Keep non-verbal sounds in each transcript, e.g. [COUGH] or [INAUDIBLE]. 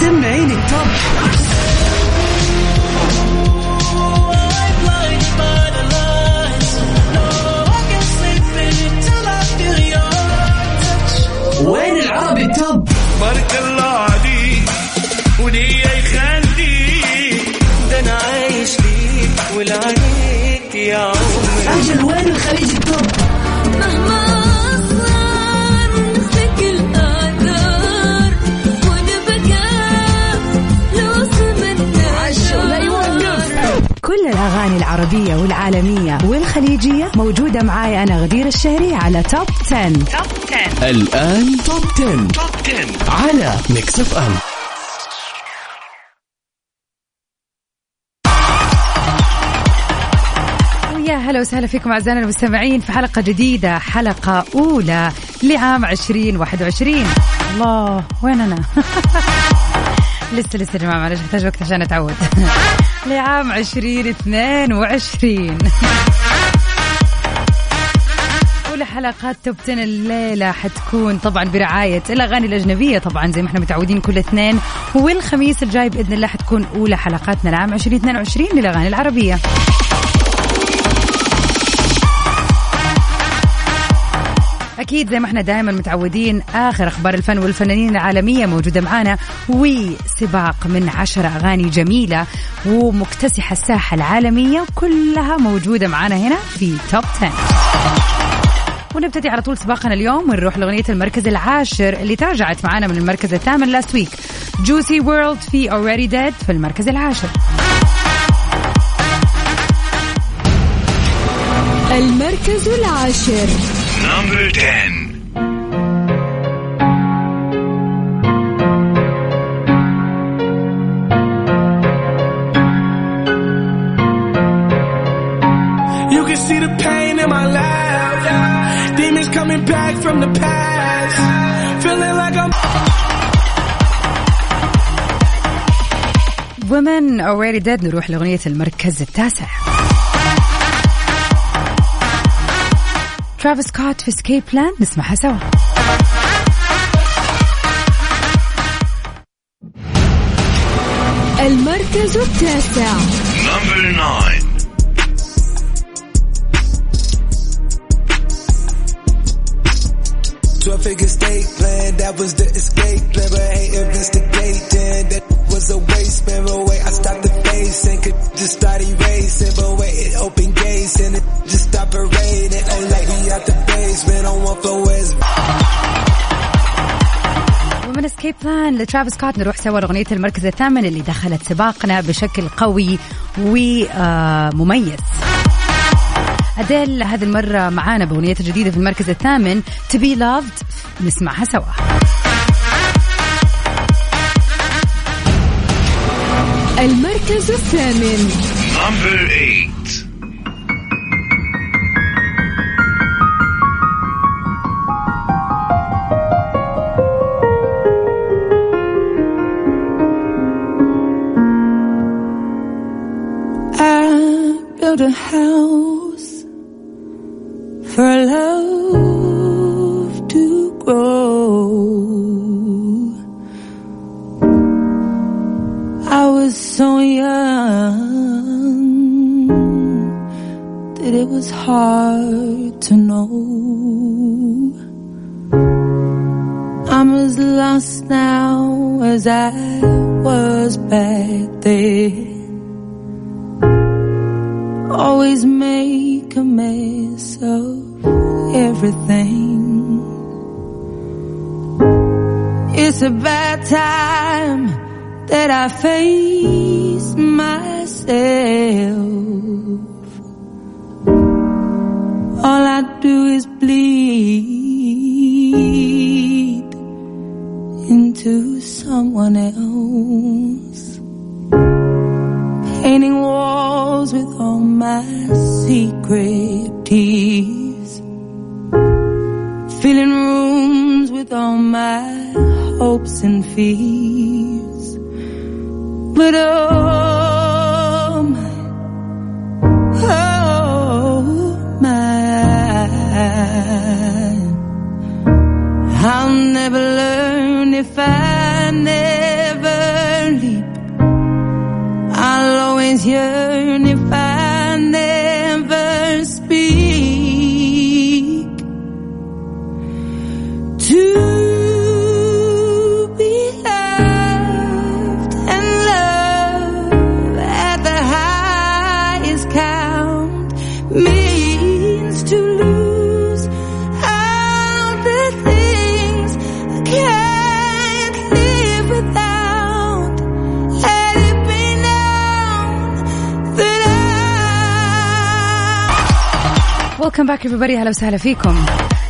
سمعيني التوب الأغاني العربية والعالمية والخليجية موجودة معاي أنا غدير الشهري على Top 10. الآن Top 10. Top 10 على Mix FM يا هلا وسهلا فيكم أعزائنا المستمعين في حلقة جديدة حلقة أولى لعام 2021 الله وين أنا؟ [LAUGHS] لسه لسه يا جماعة معلش محتاج وقت عشان أتعود. [LAUGHS] لعام 2022 أولى حلقات توب 10 الليلة حتكون طبعا برعاية الأغاني الأجنبية طبعا زي ما إحنا متعودين كل اثنين. والخميس الجاي بإذن الله حتكون أولى حلقاتنا العام 2022 للأغاني العربية. أكيد زي ما إحنا دائما متعودين آخر أخبار الفن والفنانين العالمية موجودة معانا وسباق من عشرة أغاني جميلة ومكتسحة الساحة العالمية كلها موجودة معانا هنا في Top 10 ونبتدي على طول سباقنا اليوم ونروح لأغنية المركز العاشر اللي تراجعت معانا من المركز الثامن last week Juice WRLD في Already Dead في المركز العاشر. المركز العاشر. number 10 You can see the pain in my life. Demons coming back from the past. Feeling like I'm. Women Already Dead نروح لأغنية المركز التاسع ترافيس سكوت في سكيب بلان نسمعها سوا المركز التاسع نمبر 9 12 figure state plan, that was the escape plan. But ain't investigating, that was a waste. Man, but wait, I stopped the face and could just start erasing. But wait, it opened gates and it just stopped parading. Out the basement on one floor west. ومن Escape Plan لترافيس سكوت نروح سوا لأغنية المركز الثامن اللي دخلت سباقنا بشكل قوي ومميز. أديل هذه المرة معانا بأغنية جديدة في المركز الثامن To Be Loved نسمعها سوا. المركز الثامن. number 8 I built a house for love to grow. I was so young that it was hard to know. I'm as lost now as I was back then always make a mess of everything. It's a bad time that I face myself. All I do is bleed into someone else painting walls with all my secret tears, filling rooms with all my hopes and fears. But oh my, oh my, I'll never learn if I never always yearn if I never speak. To Welcome back everybody. أهلا وسهلا فيكم.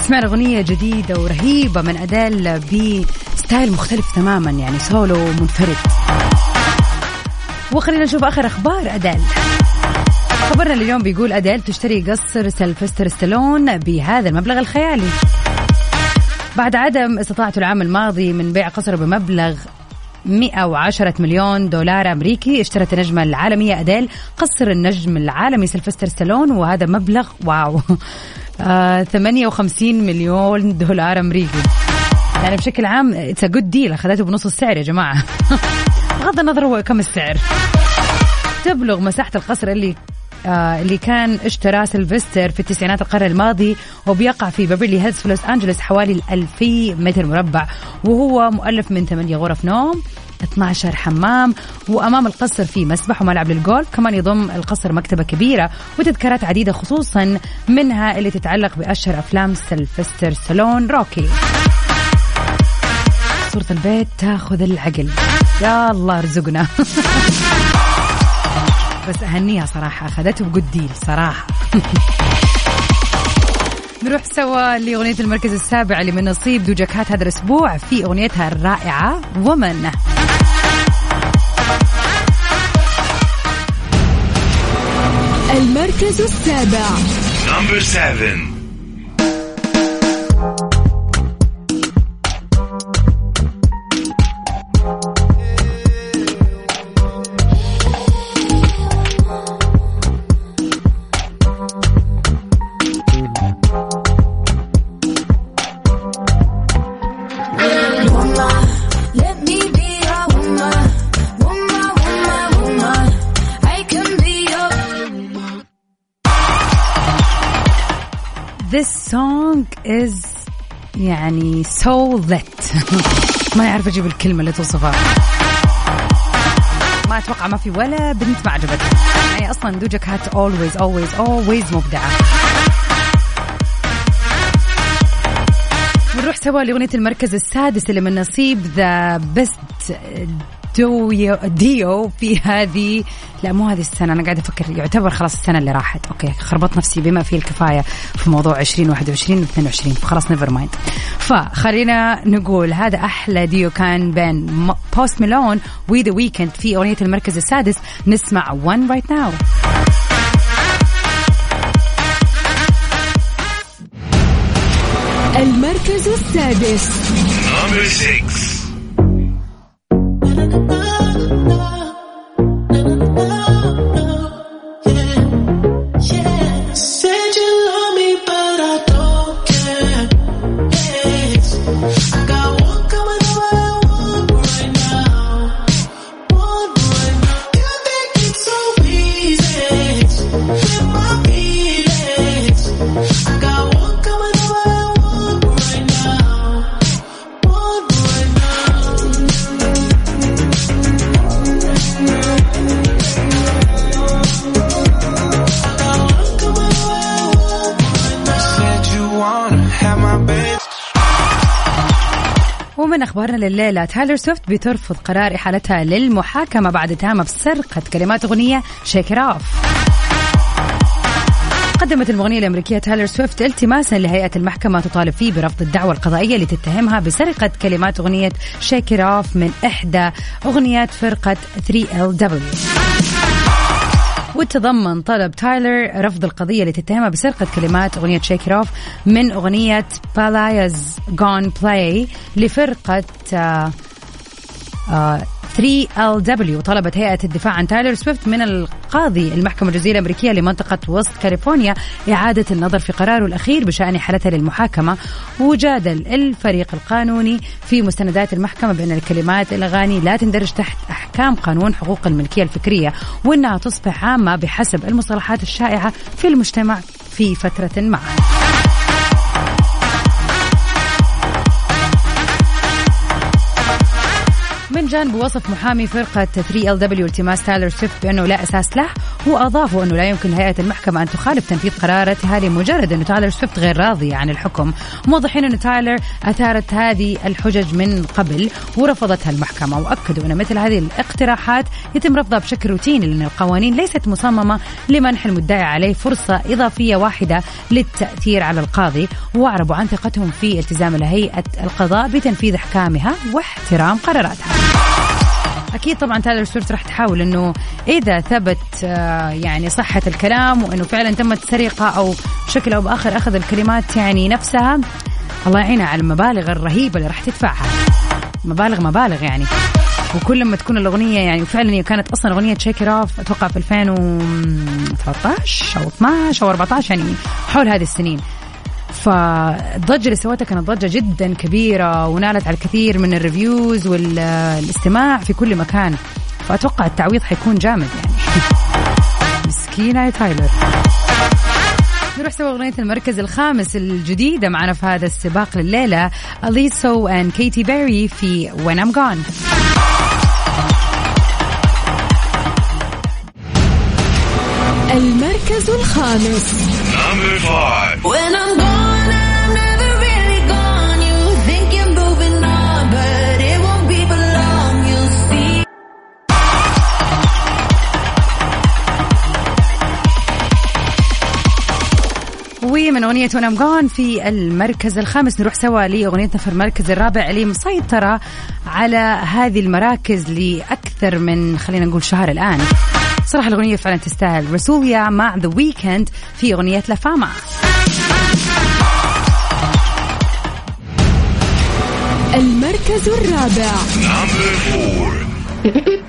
سمعنا اغنيه جديدة ورهيبة من اديل ب style مختلف تماما يعني سولو منفرد. وخلينا نشوف آخر أخبار اديل خبرنا اليوم بيقول اديل تشتري قصر سلفستر ستالون بهذا المبلغ الخيالي. بعد عدم استطاعته العام الماضي من بيع قصره بمبلغ 110 مليون دولار أمريكي. اشترت النجمة العالمية أديل قصر النجم العالمي سيلفستر ستالون وهذا مبلغ wow. آه 58 مليون دولار أمريكي. يعني بشكل عام it's good deal أخذته بنص السعر يا جماعة. [LAUGHS] بغض النظر هو كم السعر. تبلغ مساحة القصر اللي اللي كان اشتراه سيلفستر في التسعينات القرن الماضي وبيقع في بيفرلي هيلز في لوس أنجلوس حوالي 2000 متر مربع. وهو مؤلف من 8 غرف نوم 12 حمام وأمام القصر في مسبح وملعب للجولف كمان يضم القصر مكتبة كبيرة وتذكارات عديدة خصوصا منها اللي تتعلق بأشهر أفلام سيلفستر ستالون روكي. صورة البيت تاخذ العقل. يا الله ارزقنا. [LAUGHS] بس اهنيها صراحة أخذته ب good deal صراحة. [LAUGHS] نروح سوا لأغنية المركز السابع اللي من نصيب دوجا كات هذا الأسبوع في أغنيتها الرائعة ومن المركز السابع. Number seven. This song is يعني so lit. [LAUGHS] ما بعرف أجيب الكلمة اللي توصفها. ما أتوقع ما في ولا بنت ما عجبتها. يعني أصلا دوجا كات always always always مبدعة. نروح سوا لأغنية المركز السادس اللي من نصيب the best duo duo في هذه لا مو هذه السنة أنا قاعدة أفكر يعتبر خلاص السنة اللي راحت. okay خربطت نفسي بما فيه الكفاية في موضوع 2021 و 22 فخلاص never mind فخلينا نقول هذا أحلى ديو كان بين Post Malone و The Weeknd في أغنية المركز السادس. نسمع One Right Now. المركز السادس. Bye. لليله تايلر سويفت بترفض قرار إحالتها للمحاكمة بعد اتهامها بسرقة كلمات أغنية Shake It Off قدمت المغنية الأمريكية تايلر سويفت التماسا لهيئة المحكمة تطالب فيه برفض الدعوى القضائية اللي تتهمها بسرقة كلمات أغنية Shake من إحدى أغنيات فرقة 3LW وتضمن طلب تايلر رفض القضية اللي تتهمها بسرقة كلمات أغنية Shake It Off من أغنية Playas Gon' Play لفرقة آه، آه، 3LW طلبت هيئة الدفاع عن تايلر سويفت من القاضي المحكمة الجزئية الأمريكية لمنطقة وسط كاليفورنيا إعادة النظر في قراره الأخير بشأن إحالتها للمحاكمة وجادل الفريق القانوني في مستندات المحكمة بأن الكلمات الأغاني لا تندرج تحت أحكام قانون حقوق الملكية الفكرية وأنها تصبح عامة بحسب المصطلحات الشائعة في المجتمع في فترة ما. من جانبه وصف محامي فرقة 3LW التماس تايلر سويفت بأنه لا أساس له وأضافوا أنه لا يمكن لهيئة المحكمة أن تخالف تنفيذ قراراتها لمجرد أنه تايلر سويفت غير راضية عن الحكم. موضحين أنه تايلر أثارت هذه الحجج من قبل ورفضتها المحكمة وأكدوا أن مثل هذه الاقتراحات يتم رفضها بشكل روتيني لأن القوانين ليست مصممة لمنح المدعي عليه فرصة إضافية واحدة للتأثير على القاضي وأعربوا عن ثقتهم في التزام هيئة القضاء بتنفيذ أحكامها واحترام قراراتها. أكيد طبعا تايلر سويفت راح تحاول إنه إذا ثبت آه، يعني صحة الكلام وإنه فعلا تمت سرقة أو بشكل أو بآخر أخذ الكلمات يعني نفسها الله يعينها على المبالغ الرهيبة اللي راح تدفعها. مبالغ مبالغ يعني. وكل ما تكون الأغنية يعني فعلا هي كانت أصلا أغنية shake off أتوقع في 2013 أو 12 أو 14 يعني حول هذه السنين. فالضجة اللي سوتها كانت ضجة جدا كبيرة ونالت على الكثير من ال reviews والاستماع في كل مكان. فأتوقع التعويض حيكون جامد يعني. [LAUGHS] مسكينة يا تايلر. نروح سوا أغنية المركز الخامس الجديدة معنا في هذا السباق لليلة اليسو اند كيتي بيري في When I'm Gone. المركز الخامس. When I'm gone, أغنية I'm Gone في المركز الخامس. نروح سوا لأغنيتنا في المركز الرابع اللي مسيطرة على هذه المراكز لأكثر من خلينا نقول شهر الآن. صراحة الأغنية فعلا تستاهل. رسوليا مع ذا ويكند في أغنية لافاما المركز الرابع. [LAUGHS]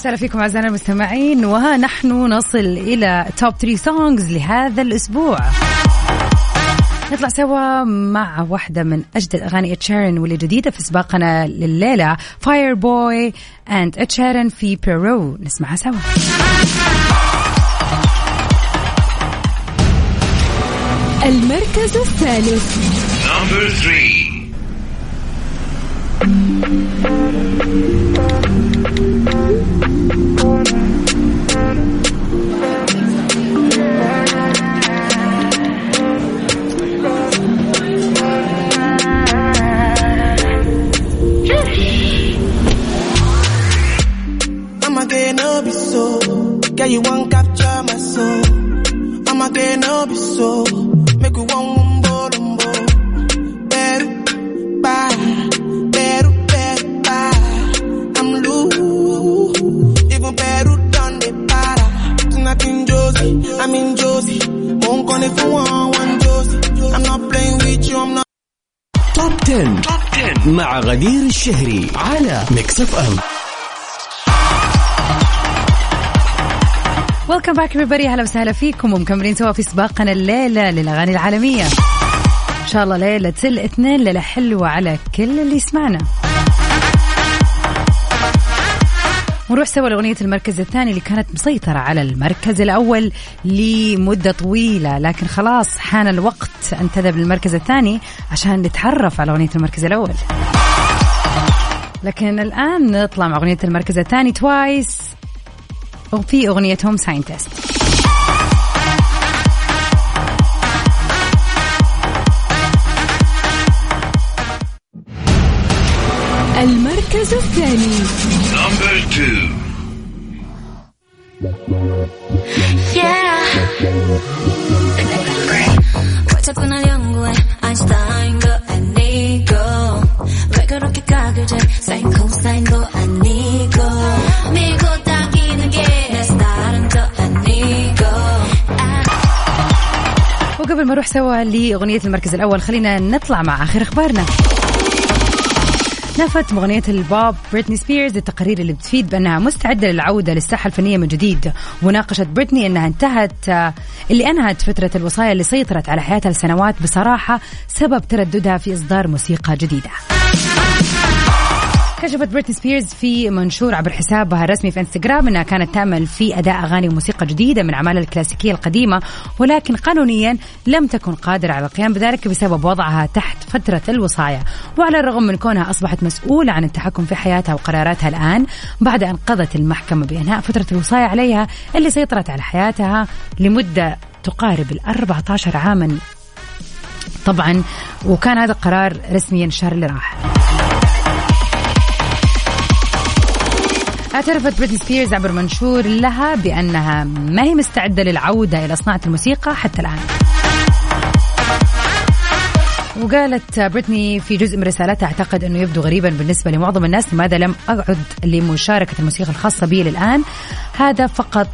وسهلا فيكم أعزائنا المستمعين. ونحن نصل إلى top 3 songs لهذا الأسبوع. نطلع سوا مع واحدة من أجدد أغاني إد شيران واللي جديدة في سباقنا لليلة فاير بوي and إد شيران في Peru نسمعها سوا. المركز الثالث. Thank you. can no be so. Girl, you want capture my soul. Mama can no be so. Make you want mumbo lumbo. Better, bye. Better, better, bye. I'm loose. Even better done the para. Tonight in Josie, I'm in Josie. Won't call if you want one Josie. I'm not playing with you, I'm not. توب 10. Top 10 مع غدير الشهري على ميكس اف ام ويلكم باك everybody. أهلا وسهلا فيكم. ومكملين سوا في سباقنا الليلة للأغاني العالمية. إن شاء الله ليلة الاثنين ليلة حلوة على كل اللي يسمعنا. ونروح سوا لأغنية المركز الثاني اللي كانت مسيطرة على المركز الأول لمدة طويلة. لكن خلاص حان الوقت أن تذهب للمركز الثاني عشان نتعرف على أغنية المركز الأول. لكن الآن نطلع مع أغنية المركز الثاني توايس وفي أغنيتهم ساينتست المركز الثاني Number two. Wacha con el young boy, Einstein, go and Nico. Make 그렇게 까그제 사인 코사인도 아니 وقبل ما نروح سوا لأغنية المركز الأول خلينا نطلع مع آخر أخبارنا. نفت مغنية البوب بريتني سبيرز التقارير اللي بتفيد بأنها مستعدة للعودة للساحة الفنية من جديد. وناقشت بريتني أنها انتهت آه، اللي أنهت فترة الوصاية اللي سيطرت على حياتها لسنوات بصراحة سبب ترددها في إصدار موسيقى جديدة. كشفت بريتني سبيرز في منشور عبر حسابها الرسمي في انستغرام إنها كانت تعمل في أداء أغاني وموسيقى جديدة من أعمالها الكلاسيكية القديمة ولكن قانونيا لم تكن قادرة على القيام بذلك بسبب وضعها تحت فترة الوصاية. وعلى الرغم من كونها أصبحت مسؤولة عن التحكم في حياتها وقراراتها الآن بعد أن قضت المحكمة بأنهاء فترة الوصاية عليها اللي سيطرت على حياتها لمدة تقارب ال 14 عاما. طبعا وكان هذا القرار رسميا الشهر اللي راح. اعترفت بريتني سبيرز عبر منشور لها بأنها ما هي مستعدة للعودة إلى صناعة الموسيقى حتى الآن. وقالت بريتني في جزء من رسالتها أعتقد أنه يبدو غريبا بالنسبة لمعظم الناس لماذا لم اقعد لمشاركة الموسيقى الخاصة بي للآن. هذا فقط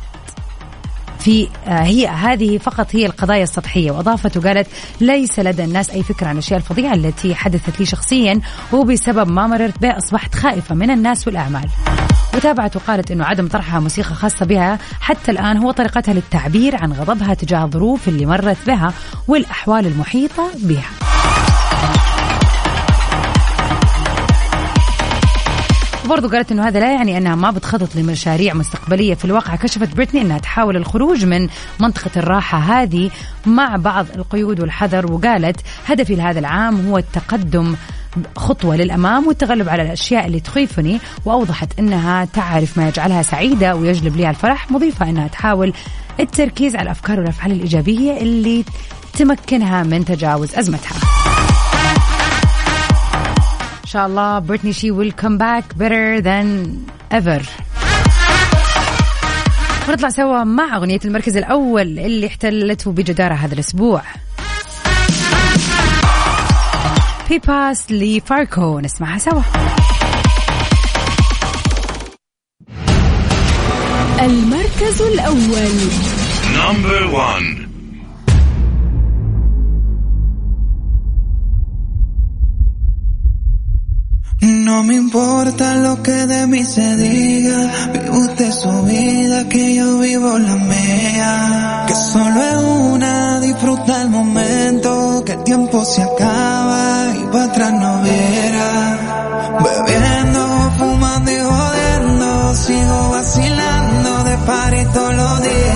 في آه، هي هذه فقط هي القضايا السطحية. وأضافت وقالت ليس لدى الناس أي فكرة عن الأشياء الفظيعة التي حدثت لي شخصيا وبسبب ما مررت به أصبحت خائفة من الناس والأعمال. وتابعت وقالت إنه عدم طرحها موسيقى خاصة بها حتى الآن هو طريقتها للتعبير عن غضبها تجاه الظروف اللي مرت بها والأحوال المحيطة بها. وبرضه قالت إنه هذا لا يعني أنها ما بتخطط لمشاريع مستقبلية في الواقع. كشفت بريتني إنها تحاول الخروج من منطقة الراحة هذه مع بعض القيود والحذر وقالت هدفي لهذا العام هو التقدم خطوة للأمام والتغلب على الأشياء اللي تخيفني وأوضحت أنها تعرف ما يجعلها سعيدة ويجلب لها الفرح مضيفة أنها تحاول التركيز على الأفكار والأفعال الإيجابية اللي تمكنها من تجاوز أزمتها. إن شاء الله بريتني شي will come back better than ever. ونطلع سوا مع أغنية المركز الأول اللي احتلته بجدارة هذا الأسبوع. بيباس لفاركو نسمعها سوا. المركز الأول. Number one. No me importa lo que de mí se diga, vive usted su vida, que yo vivo la mía. Que solo es una, disfruta el momento, que el tiempo se acaba y para atrás no viera. Bebiendo, fumando y jodiendo, sigo vacilando de party todos los días.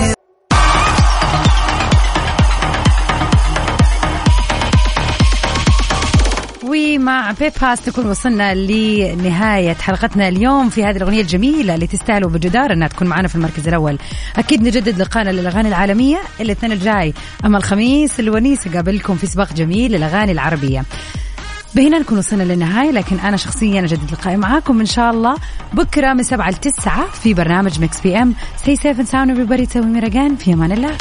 ومع بيباس تكون وصلنا لنهاية حلقتنا اليوم في هذه الأغنية الجميلة اللي تستاهل بجدارة أنها تكون معنا في المركز الأول. أكيد نجدد لقانا للأغاني العالمية الاثنين الجاي. أما الخميس الونيس قابلكم في سباق جميل للأغاني العربية. بهنا نكون وصلنا للنهاية لكن أنا شخصيا أجدد لقائي معاكم إن شاء الله بكرة من سبعة لتسعة في برنامج مكس بي أم stay safe and sound everybody. تسوي ميرجان في أمان الله.